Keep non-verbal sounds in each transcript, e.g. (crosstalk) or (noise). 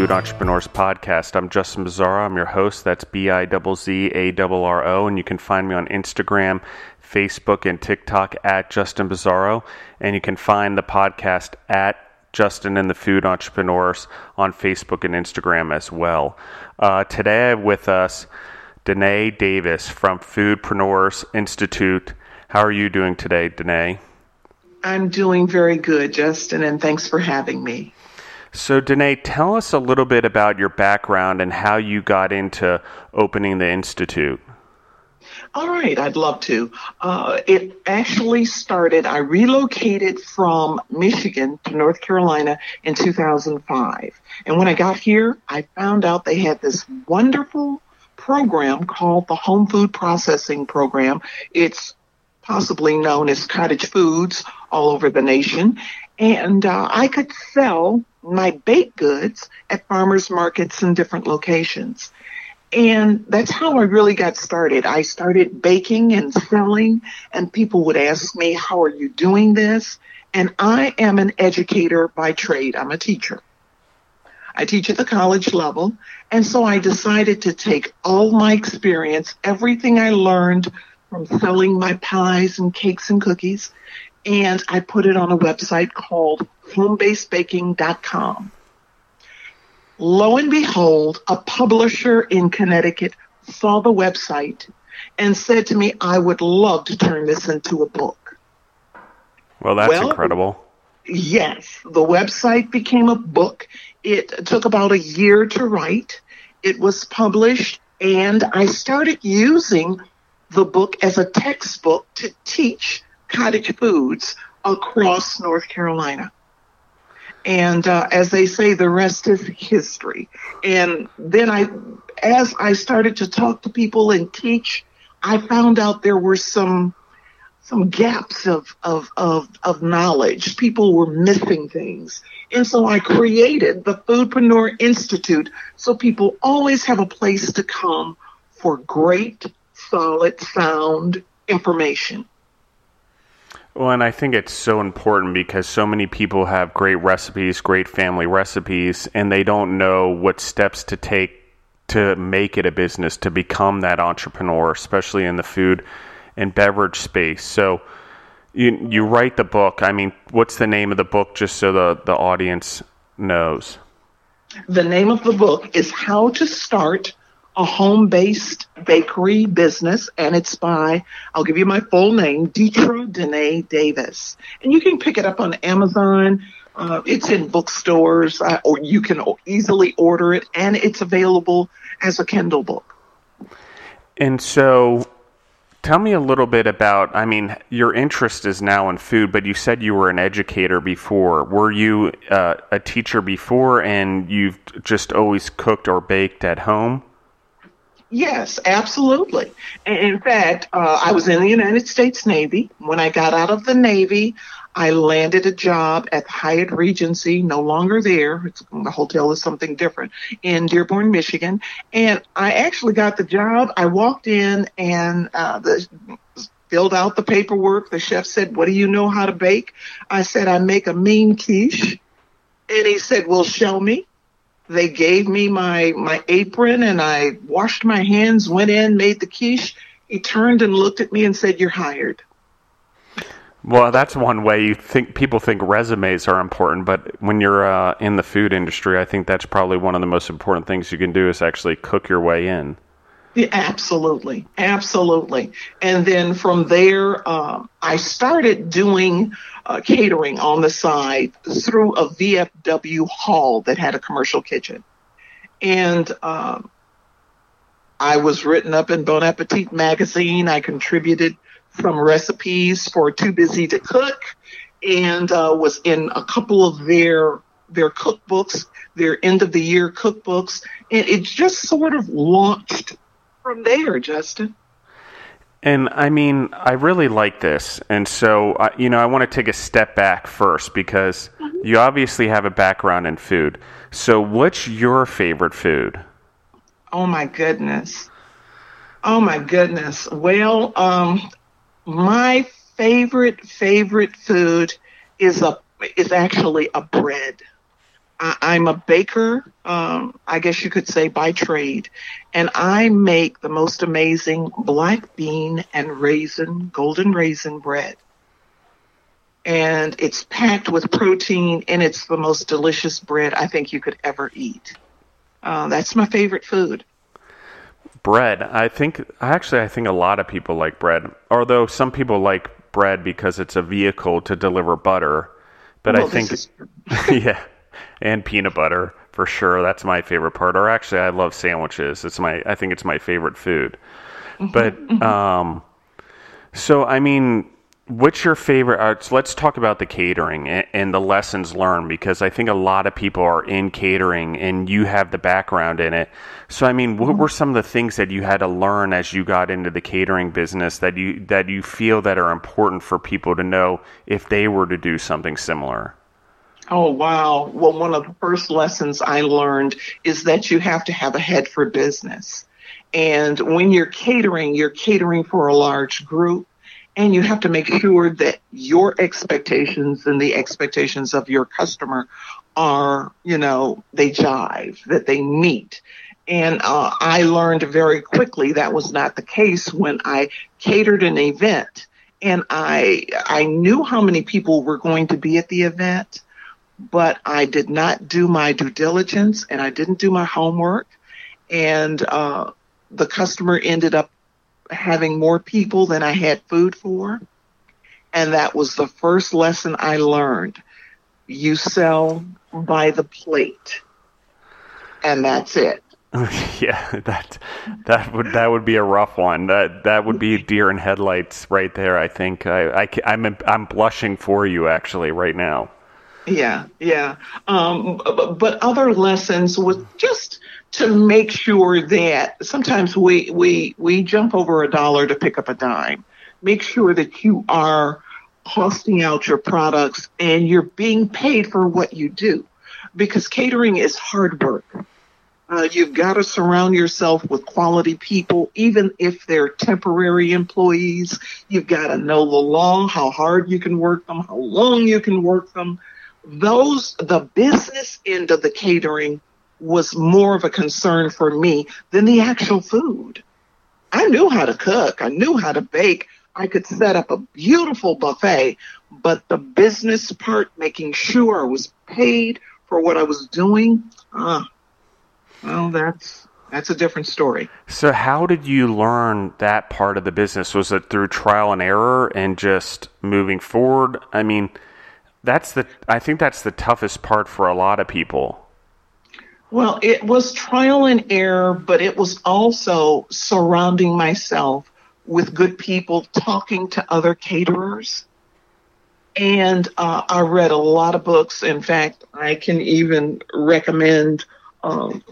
Food Entrepreneurs Podcast. I'm Justin Bizzarro. I'm your host. That's B I Z A R O, and you can find me on Instagram, Facebook, and TikTok at Justin Bizzarro, and you can find the podcast at Justin and the Food Entrepreneurs on Facebook and Instagram as well. Uh, today, I have with us Danae Davis from Foodpreneurs Institute. How are you doing today, Danae? I'm doing very good, Justin, and thanks for having me. So, Danae, tell us a little bit about your background and how you got into opening the Institute. All right, I'd love to. Uh, it actually started, I relocated from Michigan to North Carolina in 2005. And when I got here, I found out they had this wonderful program called the Home Food Processing Program. It's possibly known as cottage foods all over the nation. And uh, I could sell my baked goods at farmers markets in different locations. And that's how I really got started. I started baking and selling, and people would ask me, How are you doing this? And I am an educator by trade, I'm a teacher. I teach at the college level, and so I decided to take all my experience, everything I learned from selling my pies and cakes and cookies, and I put it on a website called homebasedbaking.com. Lo and behold, a publisher in Connecticut saw the website and said to me, I would love to turn this into a book. Well, that's well, incredible. Yes, the website became a book. It took about a year to write. It was published, and I started using the book as a textbook to teach cottage foods across North Carolina. And uh, as they say, the rest is history. And then I, as I started to talk to people and teach, I found out there were some some gaps of, of, of, of knowledge. People were missing things. And so I created the Foodpreneur Institute so people always have a place to come for great solid, sound information. Well, and I think it's so important because so many people have great recipes, great family recipes, and they don't know what steps to take to make it a business, to become that entrepreneur, especially in the food and beverage space. So you you write the book. I mean, what's the name of the book just so the, the audience knows? The name of the book is How to Start a home based bakery business, and it's by, I'll give you my full name, Deetra Danae Davis. And you can pick it up on Amazon. Uh, it's in bookstores, uh, or you can easily order it, and it's available as a Kindle book. And so, tell me a little bit about I mean, your interest is now in food, but you said you were an educator before. Were you uh, a teacher before, and you've just always cooked or baked at home? Yes, absolutely. In fact, uh, I was in the United States Navy. When I got out of the Navy, I landed a job at Hyatt Regency, no longer there. It's, the hotel is something different in Dearborn, Michigan. And I actually got the job. I walked in and uh, the filled out the paperwork. The chef said, "What do you know how to bake?" I said, "I make a mean quiche." And he said, "Well, show me." They gave me my, my apron and I washed my hands, went in, made the quiche. He turned and looked at me and said, You're hired. Well, that's one way you think people think resumes are important, but when you're uh, in the food industry, I think that's probably one of the most important things you can do is actually cook your way in. Yeah, absolutely, absolutely. And then from there, um, I started doing uh, catering on the side through a VFW hall that had a commercial kitchen. And um, I was written up in Bon Appetit magazine. I contributed some recipes for Too Busy to Cook and uh, was in a couple of their their cookbooks, their end of the year cookbooks. And it just sort of launched from there, Justin. And I mean, I really like this. And so, uh, you know, I want to take a step back first because mm-hmm. you obviously have a background in food. So, what's your favorite food? Oh, my goodness. Oh, my goodness. Well, um, my favorite, favorite food is a is actually a bread. I, I'm a baker, um, I guess you could say by trade, and I make the most amazing black bean and raisin, golden raisin bread. And it's packed with protein, and it's the most delicious bread I think you could ever eat. Uh, that's my favorite food. Bread. I think actually I think a lot of people like bread. Although some people like bread because it's a vehicle to deliver butter. But Well, I think (laughs) yeah, and peanut butter for sure. That's my favorite part. Or actually, I love sandwiches. It's my I think it's my favorite food. But um, so I mean, what's your favorite? Uh, so let's talk about the catering and, and the lessons learned because I think a lot of people are in catering, and you have the background in it. So I mean, what were some of the things that you had to learn as you got into the catering business that you that you feel that are important for people to know if they were to do something similar? Oh, wow. Well, one of the first lessons I learned is that you have to have a head for business. And when you're catering, you're catering for a large group. And you have to make sure that your expectations and the expectations of your customer are, you know, they jive, that they meet. And uh, I learned very quickly that was not the case when I catered an event. And I I knew how many people were going to be at the event but I did not do my due diligence and I didn't do my homework. And uh, the customer ended up having more people than I had food for. And that was the first lesson I learned. You sell by the plate. And that's it. (laughs) yeah, that that would that would be a rough one. That that would be deer in headlights right there. I think I, I I'm I'm blushing for you actually right now. Yeah, yeah. Um, but, other lessons was just to make sure that sometimes we, we, we jump over a dollar to pick up a dime. Make sure that you are costing out your products and you're being paid for what you do because catering is hard work. Uh, you've got to surround yourself with quality people, even if they're temporary employees. You've got to know the law, how hard you can work them, how long you can work them those the business end of the catering was more of a concern for me than the actual food. I knew how to cook, I knew how to bake, I could set up a beautiful buffet, but the business part, making sure I was paid for what I was doing, uh, well, that's that's a different story. So, how did you learn that part of the business? Was it through trial and error and just moving forward? I mean, that's the I think that's the toughest part for a lot of people. Well, it was trial and error, but it was also surrounding myself with good people, talking to other caterers. And uh, I read a lot of books. In fact, I can even recommend um,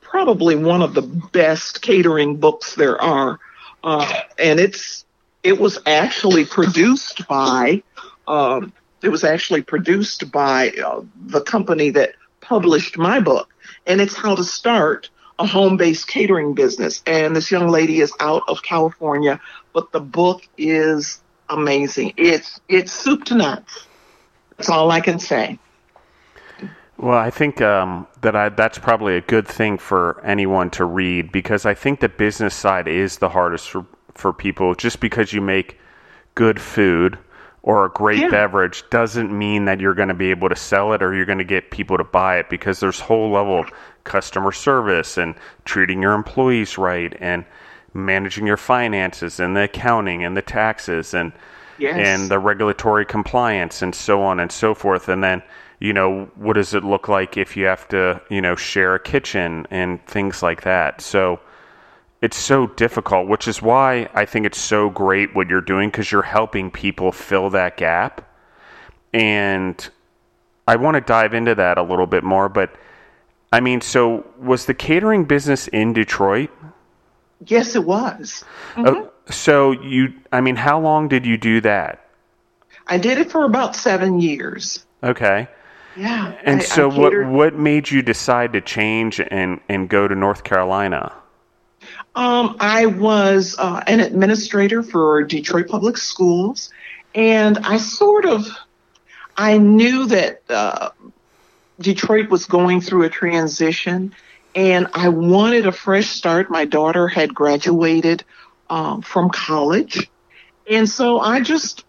probably one of the best catering books there are. Uh, and it's it was actually produced by um, it was actually produced by uh, the company that published my book, and it's how to start a home-based catering business. And this young lady is out of California, but the book is amazing. It's it's soup to nuts. That's all I can say. Well, I think um, that I, that's probably a good thing for anyone to read because I think the business side is the hardest for, for people. Just because you make good food or a great Yeah. beverage doesn't mean that you're going to be able to sell it or you're going to get people to buy it because there's whole level of customer service and treating your employees right and managing your finances and the accounting and the taxes and Yes. and the regulatory compliance and so on and so forth and then you know what does it look like if you have to you know share a kitchen and things like that so it's so difficult which is why i think it's so great what you're doing because you're helping people fill that gap and i want to dive into that a little bit more but i mean so was the catering business in detroit Yes, it was. Oh, so you i mean how long did you do that I did it for about seven years. okay Yeah. And I- so, I what what made you decide to change and and go to North Carolina? Um, I was uh, an administrator for Detroit Public Schools, and I sort of, I knew that uh, Detroit was going through a transition and I wanted a fresh start. My daughter had graduated um, from college. And so I just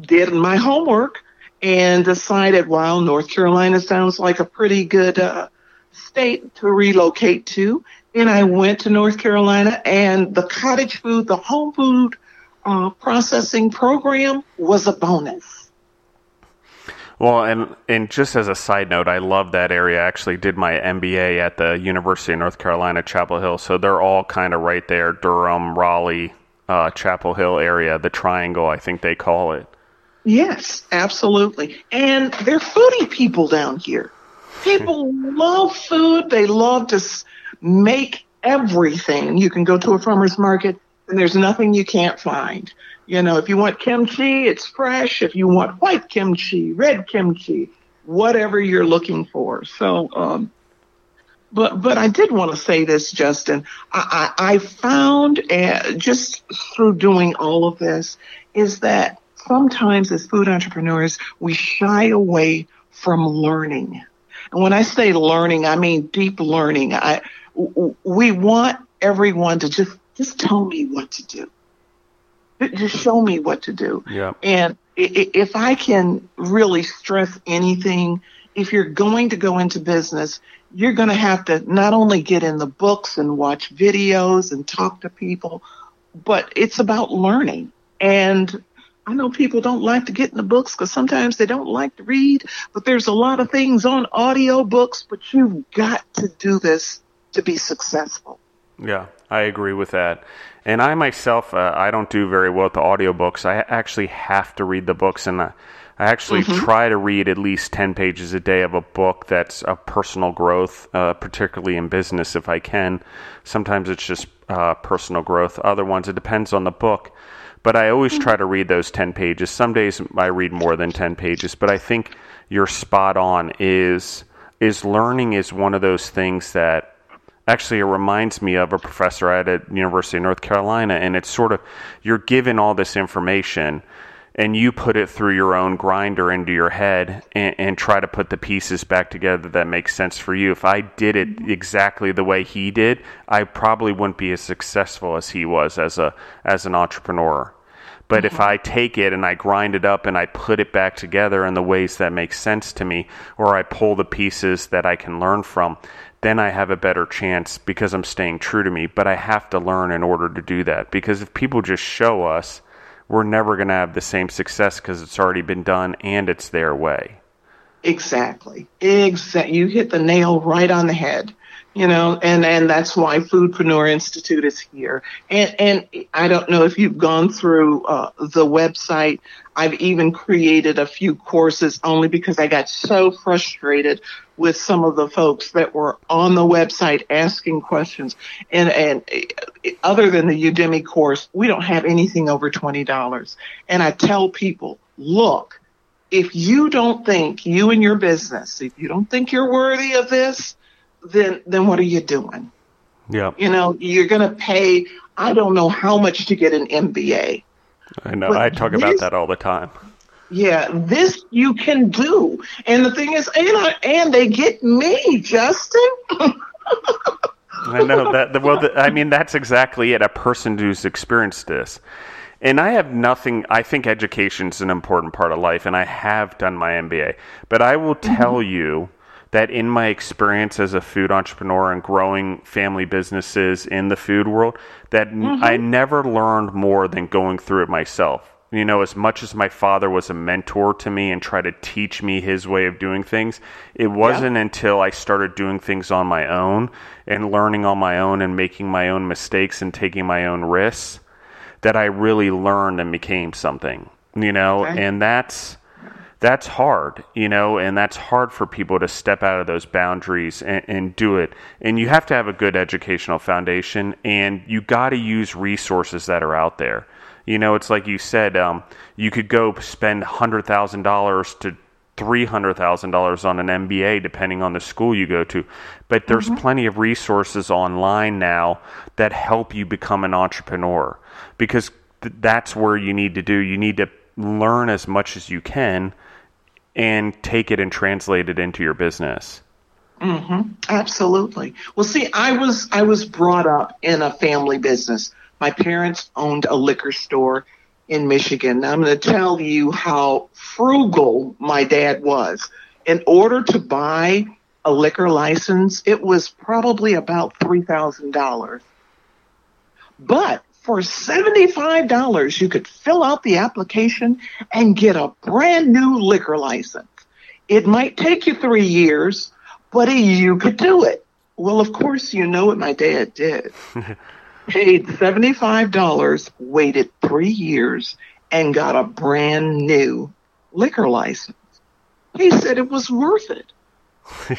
did my homework and decided, well, North Carolina sounds like a pretty good uh, state to relocate to. And I went to North Carolina, and the cottage food, the home food uh, processing program was a bonus. Well, and and just as a side note, I love that area. I actually did my MBA at the University of North Carolina, Chapel Hill. So they're all kind of right there, Durham, Raleigh, uh, Chapel Hill area, the triangle, I think they call it. Yes, absolutely. And they're foodie people down here. (laughs) People love food. They love to make everything. You can go to a farmer's market and there's nothing you can't find. You know, if you want kimchi, it's fresh. If you want white kimchi, red kimchi, whatever you're looking for. So, um, but but I did want to say this, Justin. I, I, I found uh, just through doing all of this is that sometimes as food entrepreneurs we shy away from learning. And when I say learning, I mean deep learning. I we want everyone to just just tell me what to do. Just show me what to do. Yeah. And if I can really stress anything, if you're going to go into business, you're going to have to not only get in the books and watch videos and talk to people, but it's about learning. And I know people don't like to get in the books because sometimes they don't like to read, but there's a lot of things on audio books, but you've got to do this to be successful. Yeah, I agree with that. And I myself, uh, I don't do very well with the audiobooks. I actually have to read the books, and I, I actually mm-hmm. try to read at least 10 pages a day of a book that's a personal growth, uh, particularly in business if I can. Sometimes it's just uh, personal growth. Other ones, it depends on the book. But I always mm-hmm. try to read those 10 pages. Some days I read more than 10 pages, but I think you're spot on is is learning is one of those things that actually it reminds me of a professor I had at University of North Carolina, and it's sort of you're given all this information and you put it through your own grinder into your head and, and, try to put the pieces back together that make sense for you. If I did it mm-hmm. exactly the way he did, I probably wouldn't be as successful as he was as a as an entrepreneur. But if mm-hmm. I take it and I grind it up and I put it back together in the ways that make sense to me, or I pull the pieces that I can learn from, then I have a better chance because I'm staying true to me. But I have to learn in order to do that. Because if people just show us, we're never going to have the same success because it's already been done and it's their way. Exactly. Exactly. You hit the nail right on the head you know, and, and that's why Foodpreneur Institute is here. And, and I don't know if you've gone through uh, the website. I've even created a few courses only because I got so frustrated with some of the folks that were on the website asking questions. And, and eh, other than the Udemy course, we don't have anything over $20. And I tell people, look, if you don't think you and your business, if you don't think you're worthy of this, then then what are you doing? Yeah. You know, you're going to pay I don't know how much to get an MBA. I know. I talk this, about that all the time. Yeah, this you can do. And the thing is, and I, and they get me, Justin. (laughs) I know that. Well, the, I mean, that's exactly it. A person who's experienced this. And I have nothing. I think education is an important part of life, and I have done my MBA. But I will tell mm-hmm. you that in my experience as a food entrepreneur and growing family businesses in the food world, that mm-hmm. I never learned more than going through it myself. You know, as much as my father was a mentor to me and tried to teach me his way of doing things, it wasn't yeah. until I started doing things on my own and learning on my own and making my own mistakes and taking my own risks that I really learned and became something. You know, okay. and that's that's hard, you know, and that's hard for people to step out of those boundaries and, and do it. And you have to have a good educational foundation, and you got to use resources that are out there. You know, it's like you said, um, you could go spend hundred thousand dollars to three hundred thousand dollars on an MBA, depending on the school you go to. But there's mm-hmm. plenty of resources online now that help you become an entrepreneur because th- that's where you need to do. You need to learn as much as you can and take it and translate it into your business. Mm-hmm. Absolutely. Well, see, I was I was brought up in a family business. My parents owned a liquor store in Michigan. Now, I'm going to tell you how frugal my dad was. In order to buy a liquor license, it was probably about three thousand dollars. But for $75, you could fill out the application and get a brand new liquor license. It might take you three years, but you could do it. Well, of course, you know what my dad did. (laughs) Paid $75, waited three years, and got a brand new liquor license. He said it was worth it.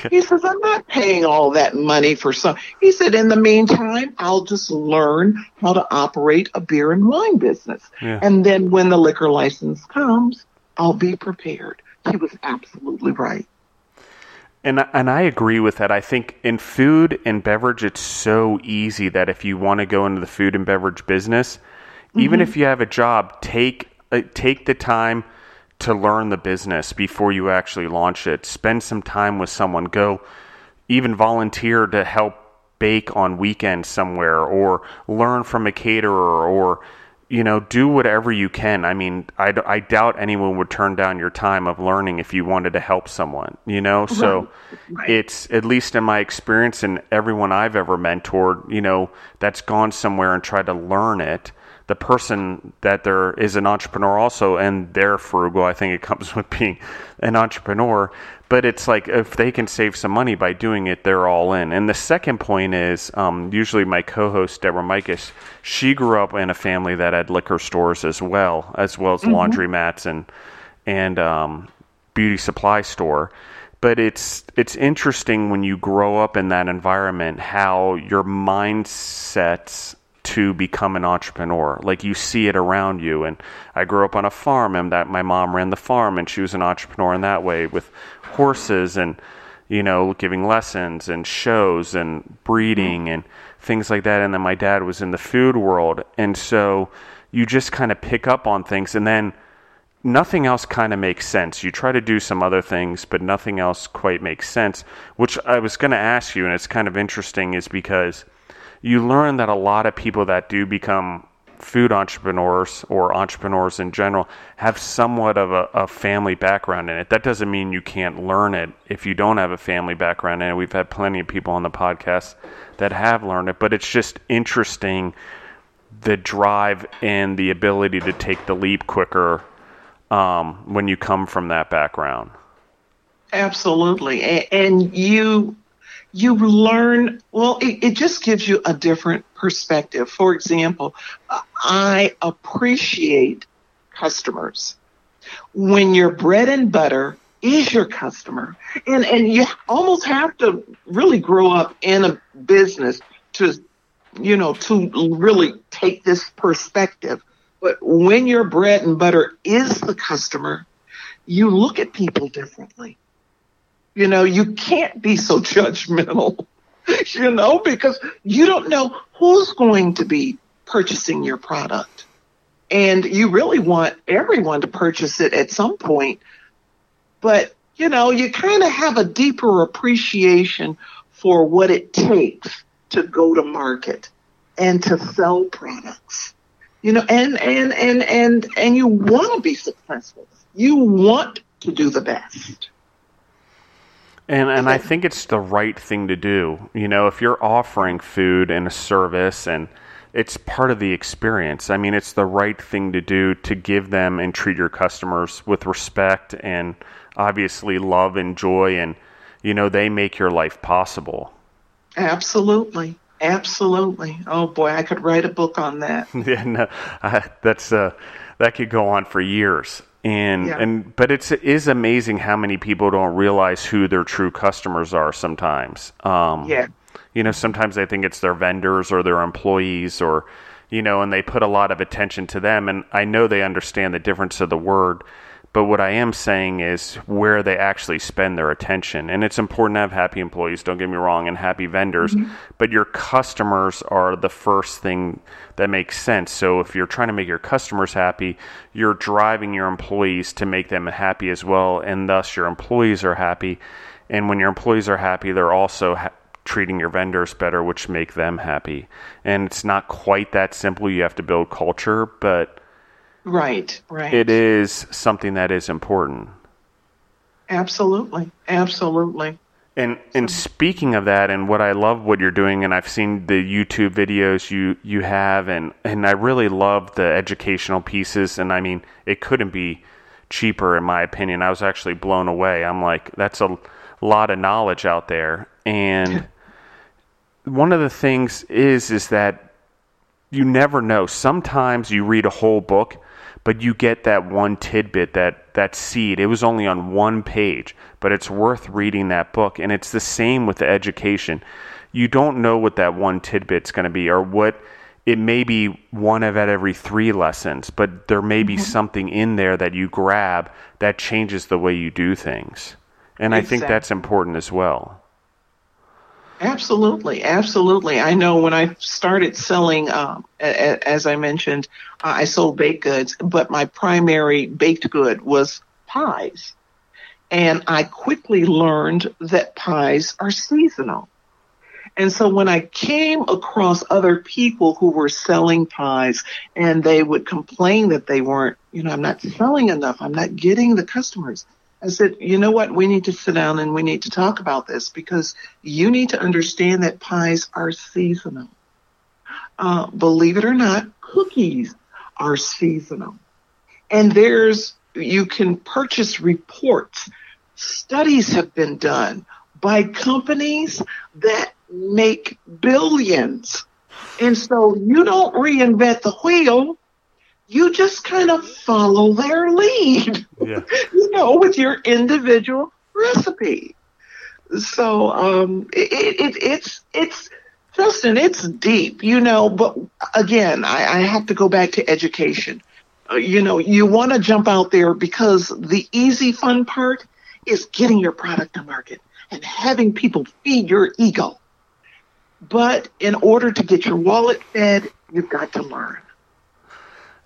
He says, I'm not paying all that money for some. He said, in the meantime, I'll just learn how to operate a beer and wine business. Yeah. And then when the liquor license comes, I'll be prepared. He was absolutely right. And and I agree with that. I think in food and beverage, it's so easy that if you want to go into the food and beverage business, mm-hmm. even if you have a job, take uh, take the time to learn the business before you actually launch it. Spend some time with someone. Go even volunteer to help bake on weekends somewhere, or learn from a caterer, or you know, do whatever you can. I mean, I, I doubt anyone would turn down your time of learning if you wanted to help someone, you know? So right. it's, at least in my experience and everyone I've ever mentored, you know, that's gone somewhere and tried to learn it. The person that there is an entrepreneur also, and they're frugal. I think it comes (laughs) with being an entrepreneur but it's like if they can save some money by doing it, they're all in. And the second point is um, usually my co-host Deborah Mikas, she grew up in a family that had liquor stores as well, as well as mm-hmm. laundromats and and um, beauty supply store. But it's it's interesting when you grow up in that environment how your mindsets to become an entrepreneur. Like you see it around you. And I grew up on a farm, and that my mom ran the farm, and she was an entrepreneur in that way with horses and you know giving lessons and shows and breeding and things like that. And then my dad was in the food world, and so you just kind of pick up on things, and then nothing else kind of makes sense. You try to do some other things, but nothing else quite makes sense. Which I was going to ask you, and it's kind of interesting, is because you learn that a lot of people that do become food entrepreneurs or entrepreneurs in general have somewhat of a, a, family background in it. That doesn't mean you can't learn it if you don't have a family background in it. We've had plenty of people on the podcast that have learned it, but it's just interesting the drive and the ability to take the leap quicker um, when you come from that background. Absolutely. And you you learn, well, it, it, just gives you a different perspective. For example, I appreciate customers. When your bread and butter is your customer, and, and you almost have to really grow up in a business to, you know, to really take this perspective. But when your bread and butter is the customer, you look at people differently you know, you can't be so judgmental, (laughs) you know, because you don't know who's going to be purchasing your product. And you really want everyone to purchase it at some point. But, you know, you kind of have a deeper appreciation for what it takes to go to market and to sell products. You know, and and and and and you want to be successful. You want to do the best. And and I think it's the right thing to do. You know, if you're offering food and a service and it's part of the experience. I mean, it's the right thing to do to give them and treat your customers with respect and obviously love and joy and you know, they make your life possible. Absolutely. Absolutely. Oh boy, I could write a book on that. (laughs) yeah, no, uh, that's uh, that could go on for years and yeah. and but it's it is amazing how many people don't realize who their true customers are sometimes. Um yeah. you know sometimes they think it's their vendors or their employees or you know and they put a lot of attention to them. And i know they understand the difference of the word But what I am saying is where they actually spend their attention. And it's important to have happy employees, don't get me wrong, and happy vendors. Mm-hmm. But your customers are the first thing that makes sense. So if you're trying to make your customers happy, you're driving your employees to make them happy as well. And thus your employees are happy. And when your employees are happy, they're also ha- treating your vendors better, which make them happy. And it's not quite that simple. You have to build culture, but Right, right. It is something that is important. Absolutely, absolutely. And and speaking of that, and what I love what you're doing, and I've seen the YouTube videos you you have, and and I really love the educational pieces. And I mean, it couldn't be cheaper in my opinion. I was actually blown away. I'm like, that's a lot of knowledge out there, and (laughs) one of the things is is that you never know. Sometimes you read a whole book but you get that one tidbit, that that seed. It was only on one page, but it's worth reading that book. And it's the same with the education. You don't know what that one tidbit's going to be, or what it may be one of at every three lessons, but there may be mm-hmm. something in there that you grab that changes the way you do things. And exactly. I think that's important as well. Absolutely, absolutely. I know when I started selling, um, as I mentioned, uh, I sold baked goods, but my primary baked good was pies. And I quickly learned that pies are seasonal. And so when I came across other people who were selling pies and they would complain that they weren't, you know, I'm not selling enough, I'm not getting the customers. I said, you know what? We need to sit down and we need to talk about this because you need to understand that pies are seasonal. Uh, believe it or not, cookies are seasonal. And there's, you can purchase reports. Studies have been done by companies that make billions. And so you don't reinvent the wheel you just kind of follow their lead, yeah. (laughs) you know, with your individual recipe. So um, it, it, it's it's Justin, it's deep, you know. But again, I, I have to go back to education. Uh, you know, you want to jump out there because the easy, fun part is getting your product to market and having people feed your ego. But in order to get your wallet fed, you've got to learn.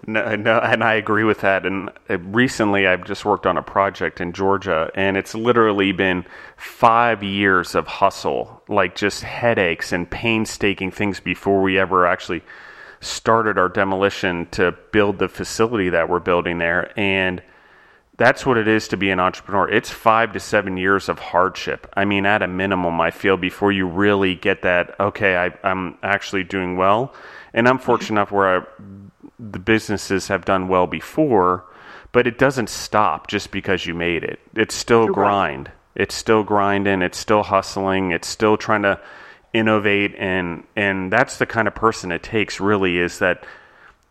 No, no, and I agree with that. And uh, recently, I've just worked on a project in Georgia, and it's literally been five years of hustle, like just headaches and painstaking things before we ever actually started our demolition to build the facility that we're building there. And that's what it is to be an entrepreneur. It's five to seven years of hardship. I mean, at a minimum, I feel before you really get that, okay, I, I'm actually doing well. And I'm fortunate enough where I the businesses have done well before, but it doesn't stop just because you made it. It's still You're grind. Right. It's still grinding. It's still hustling. It's still trying to innovate, and and that's the kind of person it takes. Really, is that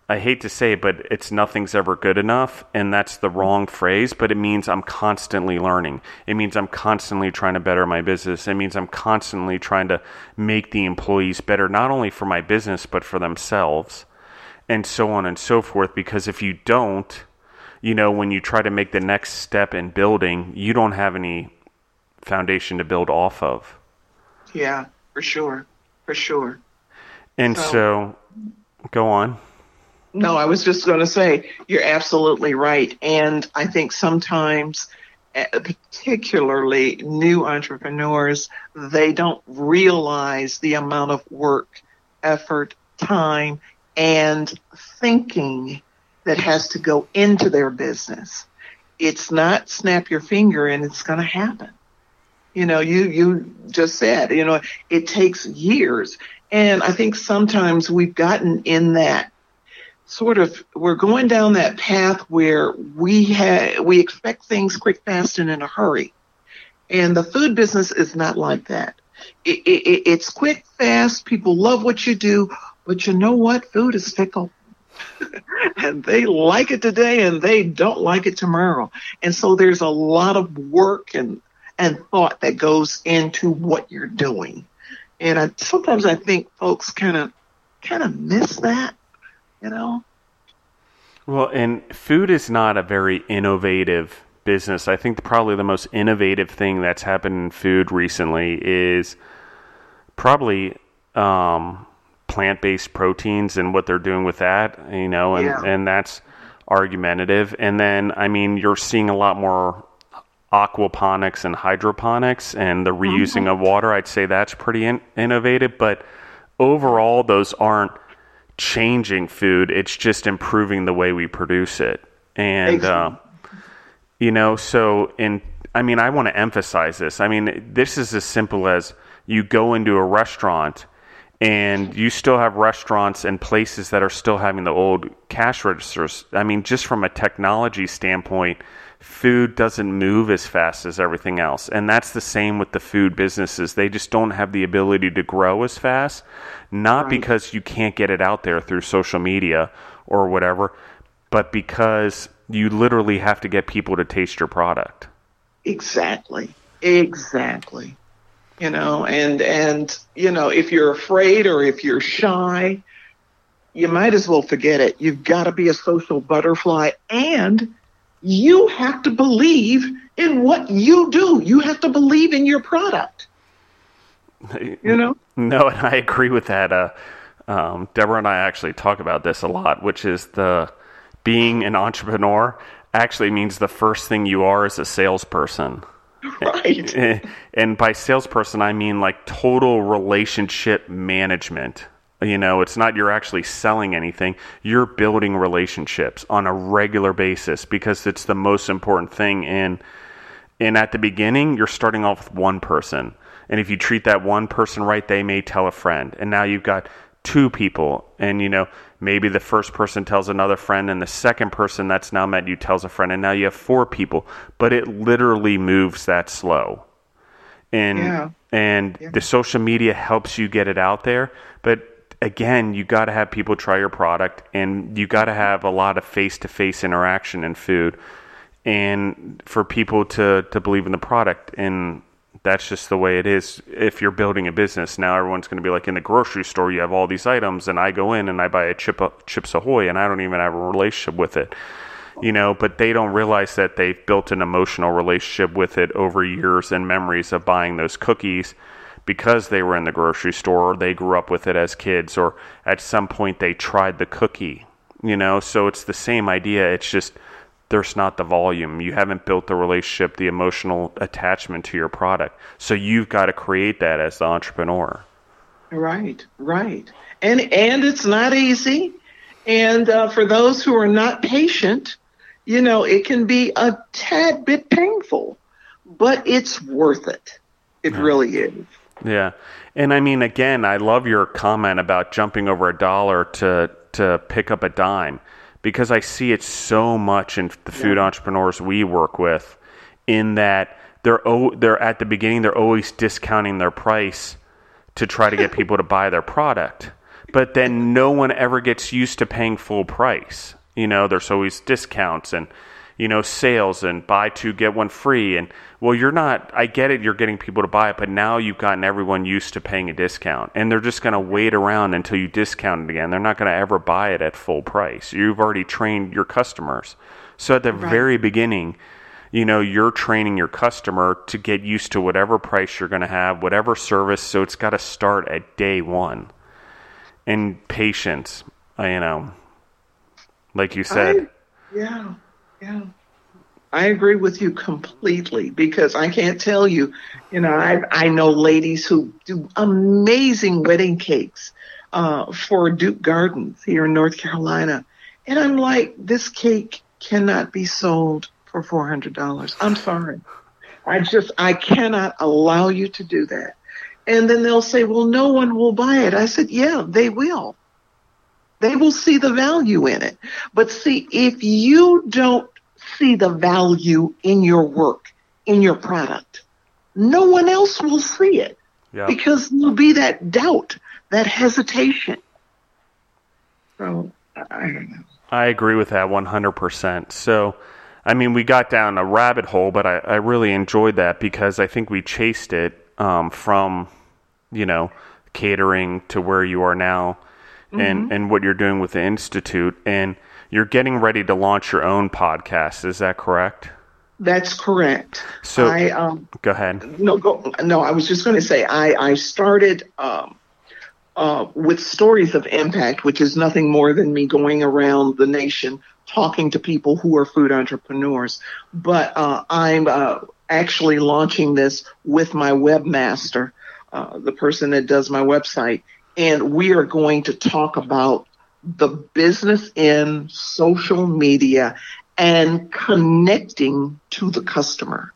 I hate to say it, but it's nothing's ever good enough, and that's the wrong phrase. But it means I'm constantly learning. It means I'm constantly trying to better my business. It means I'm constantly trying to make the employees better, not only for my business but for themselves and so on and so forth. Because if you don't, you know, when you try to make the next step in building, you don't have any foundation to build off of. Yeah, for sure. For sure. And so, so go on. No, I was just going to say you're absolutely right. And I think sometimes, eh, particularly new entrepreneurs, they don't realize the amount of work, effort, time, and thinking that has to go into their business. It's not snap your finger and it's going to happen. You know, you, you just said, you know, it takes years. And I think sometimes we've gotten in that sort of, we're going down that path where we have, we expect things quick, fast, and in a hurry. And the food business is not like that. It, it, it's quick, fast. People love what you do. But you know what? Food is fickle. (laughs) and they like it today and they don't like it tomorrow. And so there's a lot of work and, and thought that goes into what you're doing. And I, sometimes I think folks kind of, kind of miss that, you know? Well, and food is not a very innovative business. I think probably the most innovative thing that's happened in food recently is probably um, plant-based proteins and what they're doing with that. You know, and Yeah. and that's argumentative. And then I mean, you're seeing a lot more aquaponics and hydroponics and the reusing of water. I'd say that's pretty in- innovative, but overall, those aren't changing food. It's just improving the way we produce it. And uh, you know, so in I mean, I want to emphasize this. I mean, this is as simple as you go into a restaurant and you still have restaurants and places that are still having the old cash registers. I mean, just from a technology standpoint, food doesn't move as fast as everything else. And that's the same with the food businesses. They just don't have the ability to grow as fast, not because you can't get it out there through social media or whatever, but because you literally have to get people to taste your product. Exactly. Exactly. You know, and and you know, if you're afraid or if you're shy, you might as well forget it. You've got to be a social butterfly and you have to believe in what you do. You have to believe in your product. (laughs) You know? No, and I agree with that. Uh, um, Deborah and I actually talk about this a lot, which is the being an entrepreneur actually means the first thing you are is a salesperson. (laughs) Right. (laughs) And by salesperson, I mean like total relationship management. You know, it's not you're actually selling anything, you're building relationships on a regular basis because it's the most important thing. And, and at the beginning, you're starting off with one person. And if you treat that one person right, they may tell a friend. And now you've got two people. And, you know, maybe the first person tells another friend, and the second person that's now met you tells a friend. And now you have four people. But it literally moves that slow and Yeah. and the social media helps you get it out there but again you got to have people try your product and you got to have a lot of face-to-face interaction in food and for people to to believe in the product and that's just the way it is. If you're building a business now everyone's going to be like in the grocery store you have all these items and i go in and i buy a chip chips ahoy and i don't even have a relationship with it. You know, but they don't realize that they've built an emotional relationship with it over years and memories of buying those cookies because they were in the grocery store or they grew up with it as kids or at some point they tried the cookie, you know, so it's the same idea. It's just there's not the volume. You haven't built the relationship, the emotional attachment to your product. So you've got to create that as the entrepreneur. Right, right. And and it's not easy. And uh, for those who are not patient, you know, it can be a tad bit painful, but it's worth it. It really is. Yeah. And I mean, again, I love your comment about jumping over a dollar to, to pick up a dime because I see it so much in the food entrepreneurs we work with in that they're, they're at the beginning, they're always discounting their price to try to get (laughs) people to buy their product. But then no one ever gets used to paying full price. You know, there's always discounts and, you know, sales and buy two, get one free. And, well, you're not, I get it, you're getting people to buy it, but now you've gotten everyone used to paying a discount. And they're just going to wait around until you discount it again. They're not going to ever buy it at full price. You've already trained your customers. So at the very beginning, you know, you're training your customer to get used to whatever price you're going to have, whatever service. So it's got to start at day one. And patience, you know, like you said. I- yeah, yeah. I agree with you completely because I can't tell you, you know, I I know ladies who do amazing wedding cakes uh, for Duke Gardens here in North Carolina, and I'm like, this cake cannot be sold for four hundred dollars. I'm sorry, I just I cannot allow you to do that. And then they'll say, well, no one will buy it. I said, yeah, they will. They will see the value in it. But see, if you don't see the value in your work, in your product, no one else will see it Yeah. because there'll be that doubt, that hesitation. So, I don't know. I agree with that 100%. So, I mean, we got down a rabbit hole, but I, I really enjoyed that because I think we chased it um, from, you know, catering to where you are now and, and what you're doing with the Institute. And, you're getting ready to launch your own podcast. Is that correct? That's correct. So I, um, go ahead. No, go, no. I was just going to say I I started um, uh, with stories of impact, which is nothing more than me going around the nation talking to people who are food entrepreneurs. But uh, I'm uh, actually launching this with my webmaster, uh, the person that does my website, and we are going to talk about the business in social media and connecting to the customer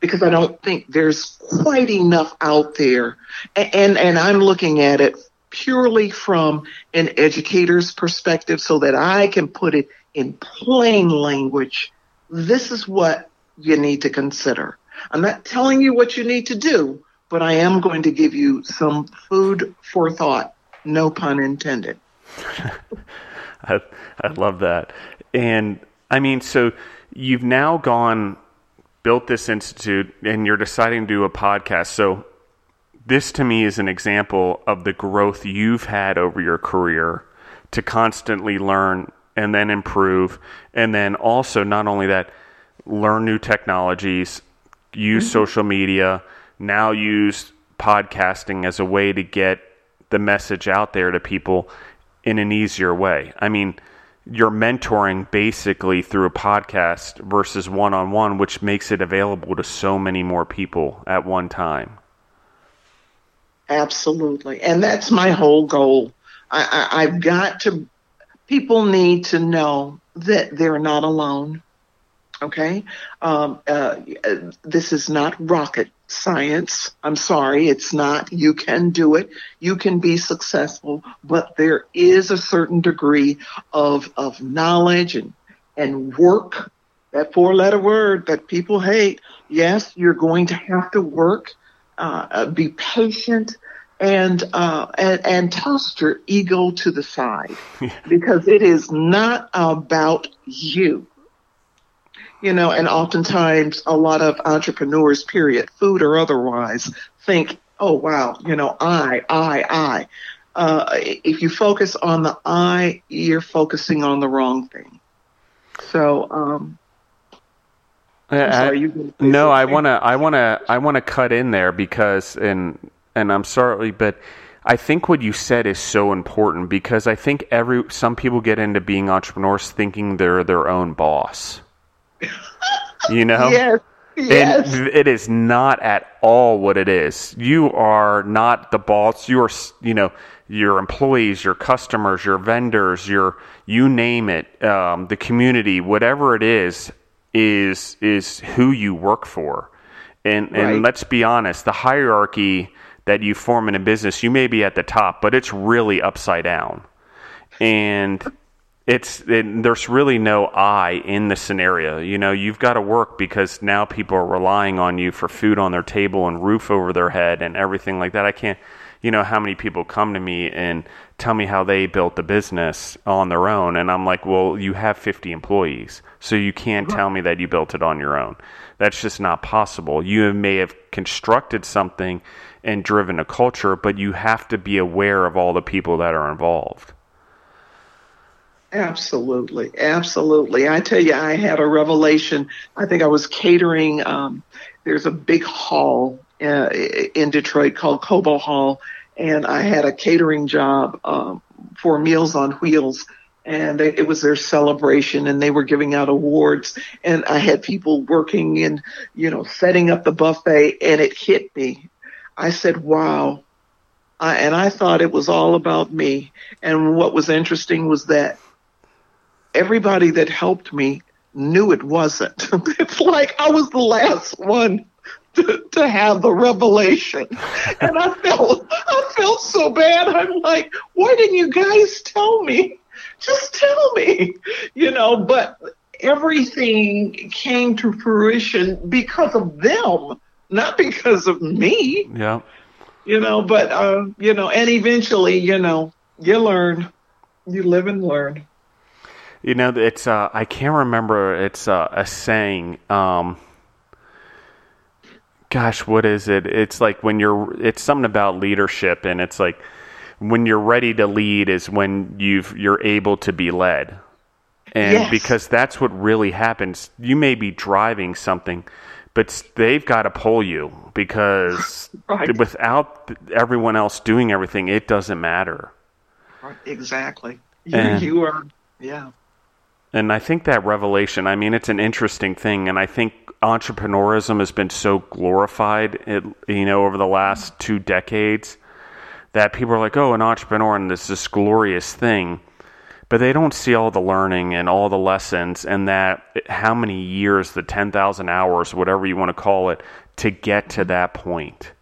because I don't think there's quite enough out there. And, and, and, I'm looking at it purely from an educator's perspective so that I can put it in plain language. This is what you need to consider. I'm not telling you what you need to do, but I am going to give you some food for thought. No pun intended. (laughs) I, I love that. And I mean, so you've now gone, built this institute, and you're deciding to do a podcast. So this to me is an example of the growth you've had over your career to constantly learn and then improve. And then also, not only that, learn new technologies, use mm-hmm. social media, now use podcasting as a way to get the message out there to people in an easier way. I mean, you're mentoring basically through a podcast versus one on one, which makes it available to so many more people at one time. Absolutely. And that's my whole goal. I, I, I've got to, people need to know that they're not alone. Okay? Um, uh, this is not rocket science. I'm sorry, it's not. You can do it. You can be successful, but there is a certain degree of, of knowledge and, and work, that four letter word that people hate. Yes, you're going to have to work, uh, uh be patient, and, uh, and, and toss your ego to the side (laughs) because it is not about you you know, and oftentimes a lot of entrepreneurs, period, food or otherwise, think, oh, wow, you know, I, I, I. Uh, if you focus on the I, you're focusing on the wrong thing. So, um, sorry, I, no, I want to, I want to, I want to cut in there because, and and I'm sorry, but I think what you said is so important because I think every some people get into being entrepreneurs thinking they're their own boss. You know? yes. Yes. And it is not at all what it is. You are not the boss. You are, you know, your employees, your customers, your vendors, your you name it, um, the community, whatever it is, is is who you work for. And and let's be honest, the hierarchy that you form in a business, you may be at the top, but it's really upside down. And it's it, there's really no I in the scenario. You know, you've got to work because now people are relying on you for food on their table and roof over their head and everything like that. I can't, you know, how many people come to me and tell me how they built the business on their own, and I'm like, well, you have 50 employees, so you can't tell me that you built it on your own. That's just not possible. You may have constructed something and driven a culture, but you have to be aware of all the people that are involved. Absolutely, absolutely. I tell you, I had a revelation. I think I was catering. Um, there's a big hall uh, in Detroit called Cobo Hall, and I had a catering job um, for Meals on Wheels, and they, it was their celebration, and they were giving out awards, and I had people working and you know setting up the buffet, and it hit me. I said, "Wow." I, and I thought it was all about me. And what was interesting was that everybody that helped me knew it wasn't. (laughs) it's like I was the last one to, to have the revelation. And I felt I felt so bad. I'm like, why didn't you guys tell me? Just tell me. You know, but everything came to fruition because of them, not because of me. Yeah. You know, but uh, you know, and eventually, you know, you learn. You live and learn. You know, it's uh, I can't remember. It's uh, a saying. Um, gosh, what is it? It's like when you're. It's something about leadership, and it's like when you're ready to lead is when you've you're able to be led. And Yes. because that's what really happens. You may be driving something, but they've got to pull you because (laughs) Right. without everyone else doing everything, it doesn't matter. Right, Exactly. You, And- you are, yeah. And I think that revelation, I mean, it's an interesting thing. And I think entrepreneurism has been so glorified, it, you know, over the last two decades that people are like, oh, an entrepreneur and this this glorious thing. But they don't see all the learning and all the lessons and that how many years, the 10,000 hours, whatever you want to call it, to get to that point.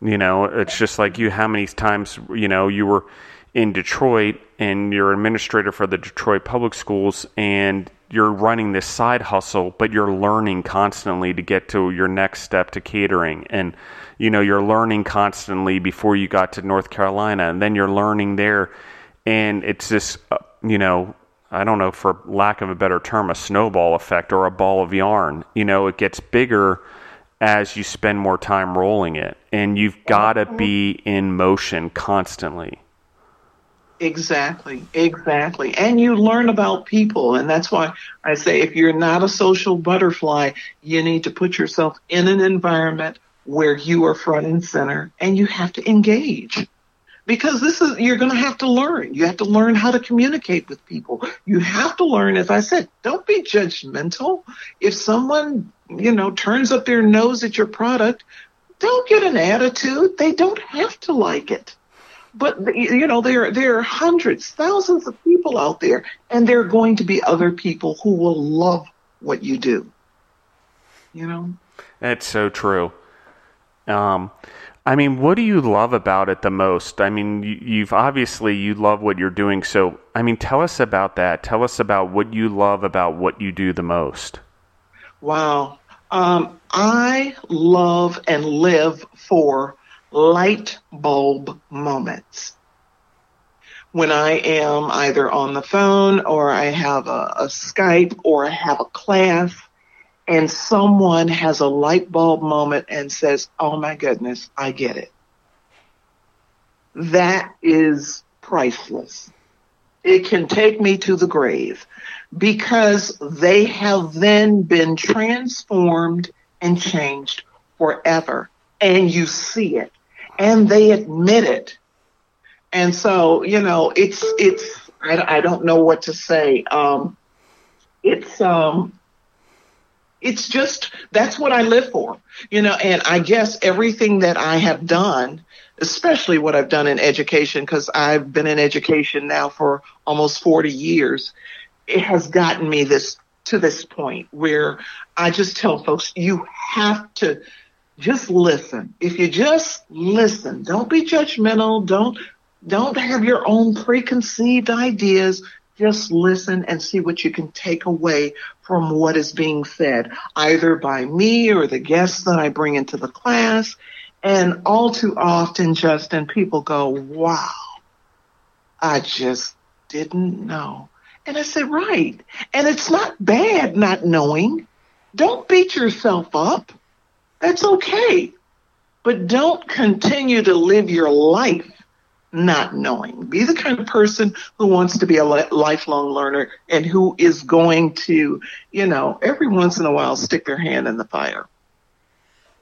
You know, it's just like you, how many times, you know, you were in Detroit and you're administrator for the Detroit public schools and you're running this side hustle, but you're learning constantly to get to your next step to catering. And, you know, you're learning constantly before you got to North Carolina and then you're learning there. And it's this, uh, you know, I don't know, for lack of a better term, a snowball effect or a ball of yarn. You know, it gets bigger as you spend more time rolling it. And you've got to be in motion constantly. Exactly, exactly. And you learn about people. And that's why I say if you're not a social butterfly, you need to put yourself in an environment where you are front and center and you have to engage. Because this is, you're going to have to learn. You have to learn how to communicate with people. You have to learn, as I said, don't be judgmental. If someone, you know, turns up their nose at your product, don't get an attitude. They don't have to like it but you know there there are hundreds thousands of people out there and there are going to be other people who will love what you do you know That's so true. Um, I mean, what do you love about it the most? I mean, you, you've obviously you love what you're doing. So, I mean, tell us about that. Tell us about what you love about what you do the most. wow um, i love and live for light bulb moments when I am either on the phone or I have a, a Skype or I have a class and someone has a light bulb moment and says, Oh my goodness, I get it. That is priceless. It can take me to the grave because they have then been transformed and changed forever. And you see it and they admit it. And so, you know, it's, it's, I, I don't know what to say. Um, it's, um, it's just, that's what I live for, you know, and I guess everything that I have done, especially what I've done in education, because I've been in education now for almost 40 years, it has gotten me this, to this point where I just tell folks, you have to, just listen. If you just listen, don't be judgmental. Don't don't have your own preconceived ideas. Just listen and see what you can take away from what is being said, either by me or the guests that I bring into the class. And all too often, Justin, people go, wow, I just didn't know. And I said, right. And it's not bad not knowing. Don't beat yourself up. That's okay. But don't continue to live your life not knowing. Be the kind of person who wants to be a lifelong learner and who is going to, you know, every once in a while stick their hand in the fire.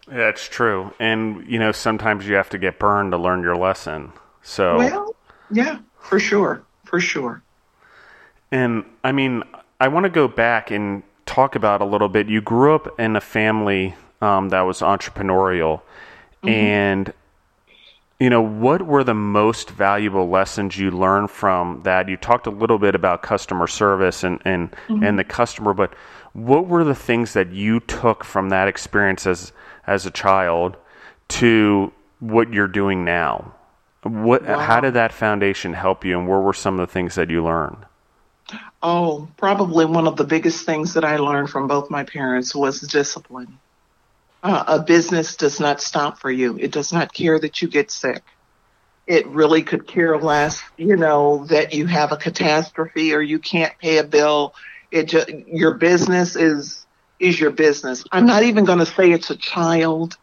That's true. And, you know, sometimes you have to get burned to learn your lesson. So, Well, yeah, for sure. For sure. and I mean, I want to go back and talk about a little bit. You grew up in a family um, that was entrepreneurial. And, you know, what were the most valuable lessons you learned from that? You talked a little bit about customer service and, and, and the customer, but what were the things that you took from that experience as, as a child to what you're doing now? What, Wow. how did that foundation help you and where were some of the things that you learned? Oh, probably one of the biggest things that I learned from both my parents was discipline. Uh, a business does not stop for you. It does not care that you get sick. It really could care less, you know, that you have a catastrophe or you can't pay a bill. It just, your business is, is your business. I'm not even going to say it's a child.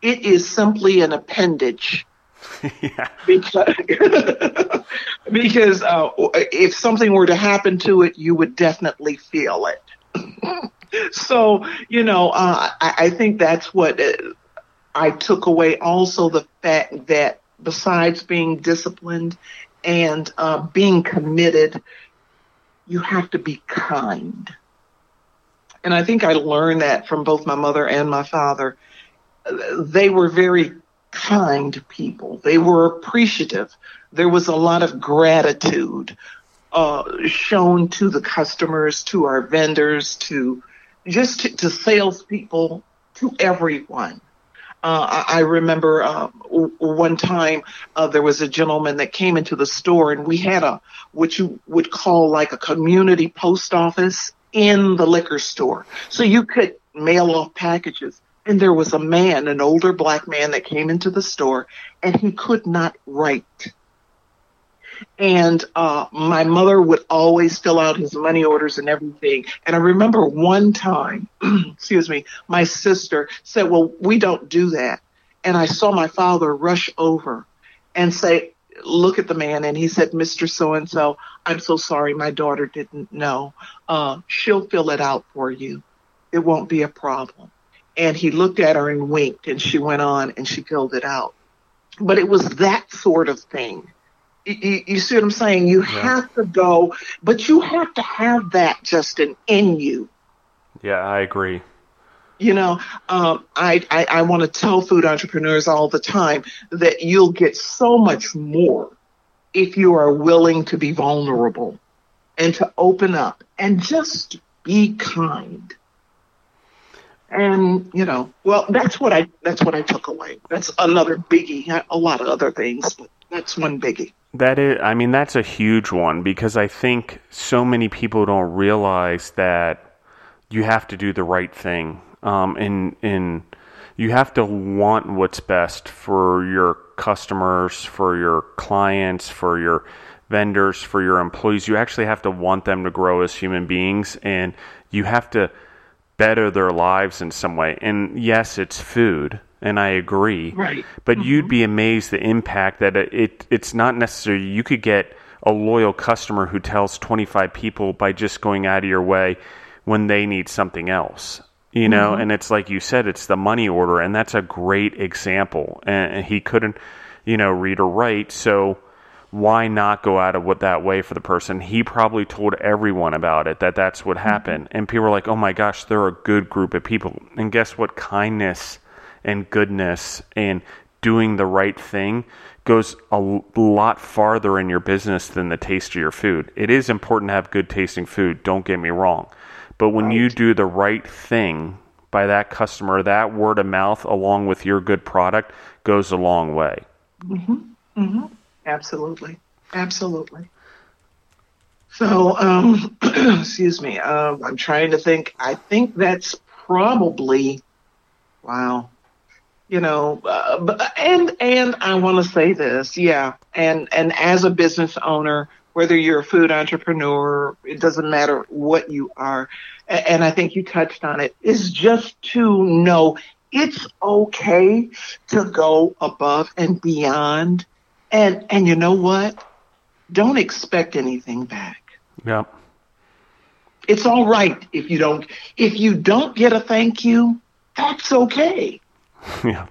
It is simply an appendage (laughs) yeah. because (laughs) because uh, if something were to happen to it, you would definitely feel it. (clears throat) so, you know, uh, I, I think that's what uh, I took away. Also, the fact that besides being disciplined and uh, being committed, you have to be kind. And I think I learned that from both my mother and my father. They were very kind people. They were appreciative. There was a lot of gratitude uh, shown to the customers, to our vendors, to just to, to salespeople, to everyone. Uh, I, I remember uh, one time uh, there was a gentleman that came into the store, and we had a what you would call like a community post office in the liquor store, so you could mail off packages. And there was a man, an older black man, that came into the store, and he could not write. And uh, my mother would always fill out his money orders and everything. And I remember one time, (clears throat) excuse me, my sister said, Well, we don't do that. And I saw my father rush over and say, Look at the man. And he said, Mr. So and so, I'm so sorry. My daughter didn't know. Uh, she'll fill it out for you. It won't be a problem. And he looked at her and winked, and she went on and she filled it out. But it was that sort of thing you, you, see what I'm saying? You yeah. have to go, but you have to have that, Justin, in you. Yeah, I agree. You know, um, I, I, I want to tell food entrepreneurs all the time that you'll get so much more if you are willing to be vulnerable and to open up and just be kind. And you know, well, that's what I that's what I took away. That's another biggie. A lot of other things, but that's one biggie. That is, I mean, that's a huge one because I think so many people don't realize that you have to do the right thing. Um, and you have to want what's best for your customers, for your clients, for your vendors, for your employees. You actually have to want them to grow as human beings and you have to better their lives in some way. And yes, it's food and I agree. Right. But mm-hmm. you'd be amazed the impact that it, it it's not necessary. You could get a loyal customer who tells 25 people by just going out of your way when they need something else. You know, mm-hmm. and it's like you said, it's the money order, and that's a great example. And he couldn't, you know, read or write, so why not go out of what that way for the person? He probably told everyone about it that that's what mm-hmm. happened, and people were like, "Oh my gosh, they're a good group of people." And guess what? Kindness and goodness and doing the right thing goes a lot farther in your business than the taste of your food. It is important to have good tasting food, don't get me wrong. But when right. you do the right thing by that customer, that word of mouth along with your good product goes a long way. Mm-hmm. Mm-hmm. Absolutely. Absolutely. So, um, (clears throat) excuse me. Uh, I'm trying to think. I think that's probably, wow, you know, uh, and and I want to say this, yeah, and and as a business owner, whether you're a food entrepreneur, it doesn't matter what you are, and I think you touched on it, is just to know it's okay to go above and beyond, and and you know what, don't expect anything back. Yeah. It's all right if you don't if you don't get a thank you, that's okay. (laughs) yeah.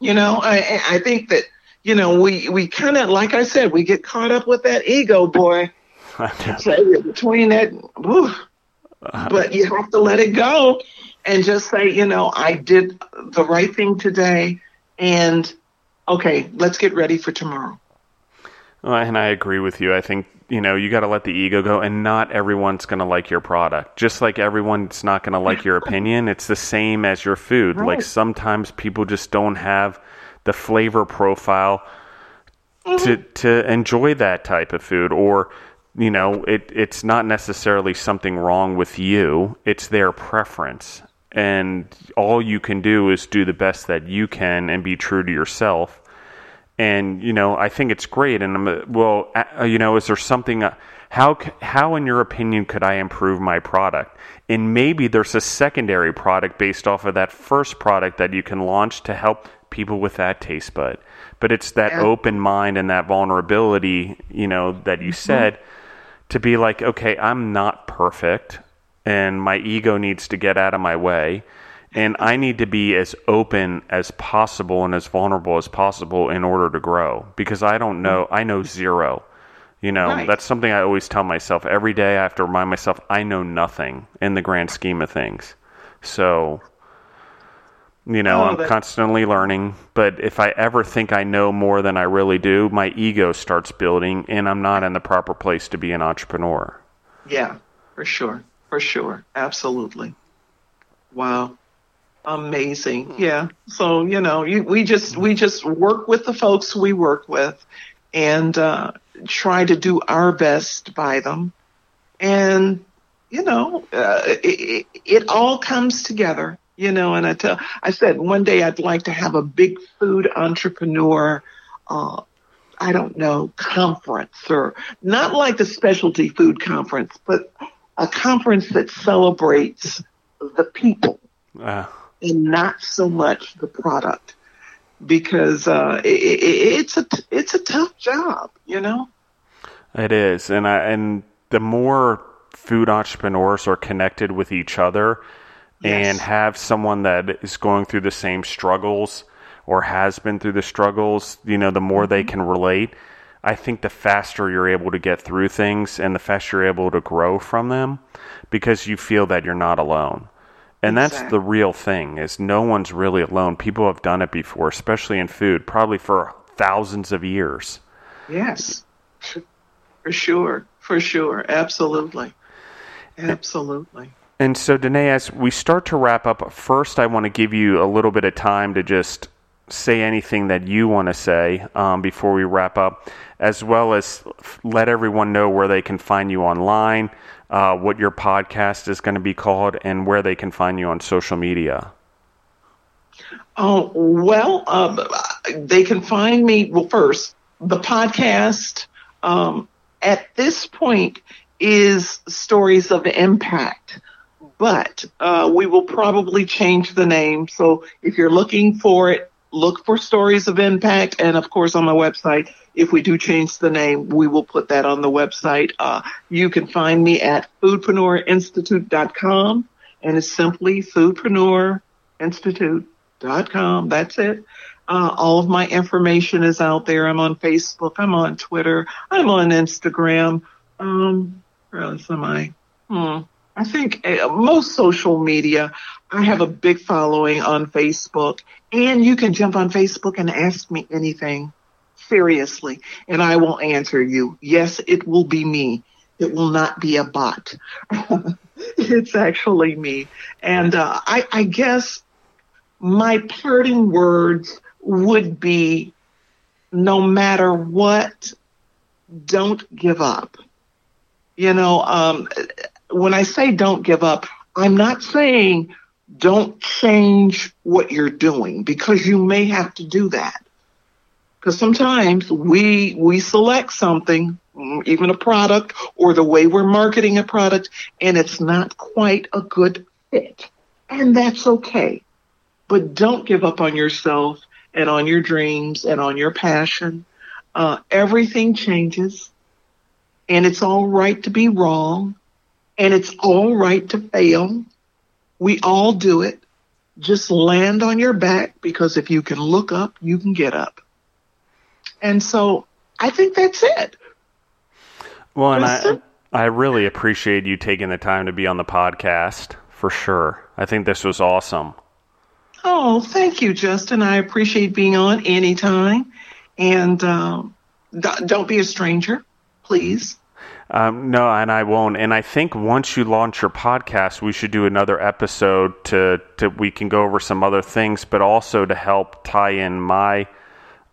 You know, I I think that you know we we kind of like I said we get caught up with that ego, boy. (laughs) between that, whew, uh-huh. but you have to let it go and just say, you know, I did the right thing today, and okay, let's get ready for tomorrow. Well, and I agree with you. I think you know you got to let the ego go, and not everyone's going to like your product. Just like everyone's not going to like your (laughs) opinion, it's the same as your food. Right. Like sometimes people just don't have the flavor profile mm-hmm. to to enjoy that type of food, or you know, it it's not necessarily something wrong with you. It's their preference, and all you can do is do the best that you can and be true to yourself and you know I think it's great. And I'm well, uh, you know, is there something? Uh, how how in your opinion could I improve my product? And maybe there's a secondary product based off of that first product that you can launch to help people with that taste bud. But it's that Yeah. open mind and that vulnerability, you know, that you said to be like, okay, I'm not perfect and my ego needs to get out of my way. And I need to be as open as possible and as vulnerable as possible in order to grow because I don't know, I know zero. You know, Right. that's something I always tell myself every day. I have to remind myself I know nothing in the grand scheme of things. So, you know, Oh, I'm that- constantly learning. But if I ever think I know more than I really do, my ego starts building and I'm not in the proper place to be an entrepreneur. Yeah, for sure. For sure. Absolutely. Wow. Amazing. Yeah. So, you know, you, we just we just work with the folks we work with and uh, try to do our best by them. And you know, uh, it, it, it all comes together, you know, and I tell I said one day I'd like to have a big food entrepreneur uh, I don't know, conference or not like the specialty food conference, but a conference that celebrates the people Uh, and not so much the product because uh, it, it, it's a it's a tough job, you know. It is, and I, and the more food entrepreneurs are connected with each other and have someone that is going through the same struggles or has been through the struggles, you know, the more they can relate. I think the faster you're able to get through things and the faster you're able to grow from them because you feel that you're not alone. And that's Exactly. the real thing is no one's really alone. People have done it before, especially in food, probably for thousands of years. Yes, for sure, for sure, absolutely, absolutely. And so, Danae, as we start to wrap up, first I want to give you a little bit of time to just say anything that you want to say um, before we wrap up, as well as let everyone know where they can find you online, uh, what your podcast is going to be called, and where they can find you on social media. Oh, well, um, they can find me. Well, first, the podcast um, at this point is Stories of Impact, but uh, we will probably change the name. So if you're looking for it, look for Stories of Impact. And of course, on my website, if we do change the name, we will put that on the website. Uh, you can find me at foodpreneurinstitute.com, and it's simply foodpreneurinstitute.com. That's it. Uh, all of my information is out there. I'm on Facebook. I'm on Twitter. I'm on Instagram. Um, where else am I? Hmm. I think uh, most social media. I have a big following on Facebook, and you can jump on Facebook and ask me anything seriously, and I will answer you. Yes, it will be me. It will not be a bot. (laughs) it's actually me. And uh, I, I guess my parting words would be no matter what, don't give up. You know, um, when I say don't give up, I'm not saying don't change what you're doing because you may have to do that. Because sometimes we we select something, even a product or the way we're marketing a product, and it's not quite a good fit, and that's okay. But don't give up on yourself and on your dreams and on your passion. Uh, everything changes, and it's all right to be wrong, and it's all right to fail. We all do it. Just land on your back because if you can look up, you can get up. And so I think that's it. Well, and I, I really appreciate you taking the time to be on the podcast for sure. I think this was awesome. Oh, thank you, Justin. I appreciate being on anytime. And um, don't be a stranger, please. Um, no, and I won't. And I think once you launch your podcast, we should do another episode to, to we can go over some other things, but also to help tie in my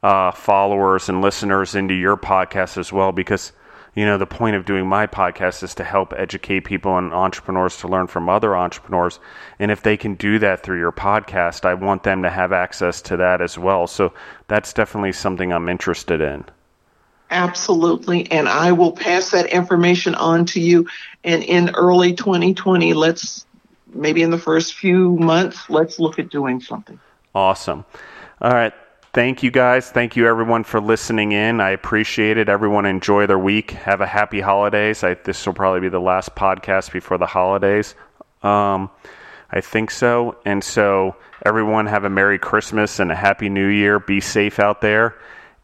uh, followers and listeners into your podcast as well. Because you know the point of doing my podcast is to help educate people and entrepreneurs to learn from other entrepreneurs. And if they can do that through your podcast, I want them to have access to that as well. So that's definitely something I'm interested in. Absolutely. And I will pass that information on to you. And in early 2020, let's maybe in the first few months, let's look at doing something. Awesome. All right. Thank you guys. Thank you everyone for listening in. I appreciate it. Everyone enjoy their week. Have a happy holidays. I, this will probably be the last podcast before the holidays. Um, I think so. And so everyone have a Merry Christmas and a Happy New Year. Be safe out there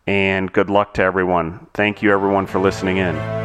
and good luck to everyone. Thank you everyone for listening in.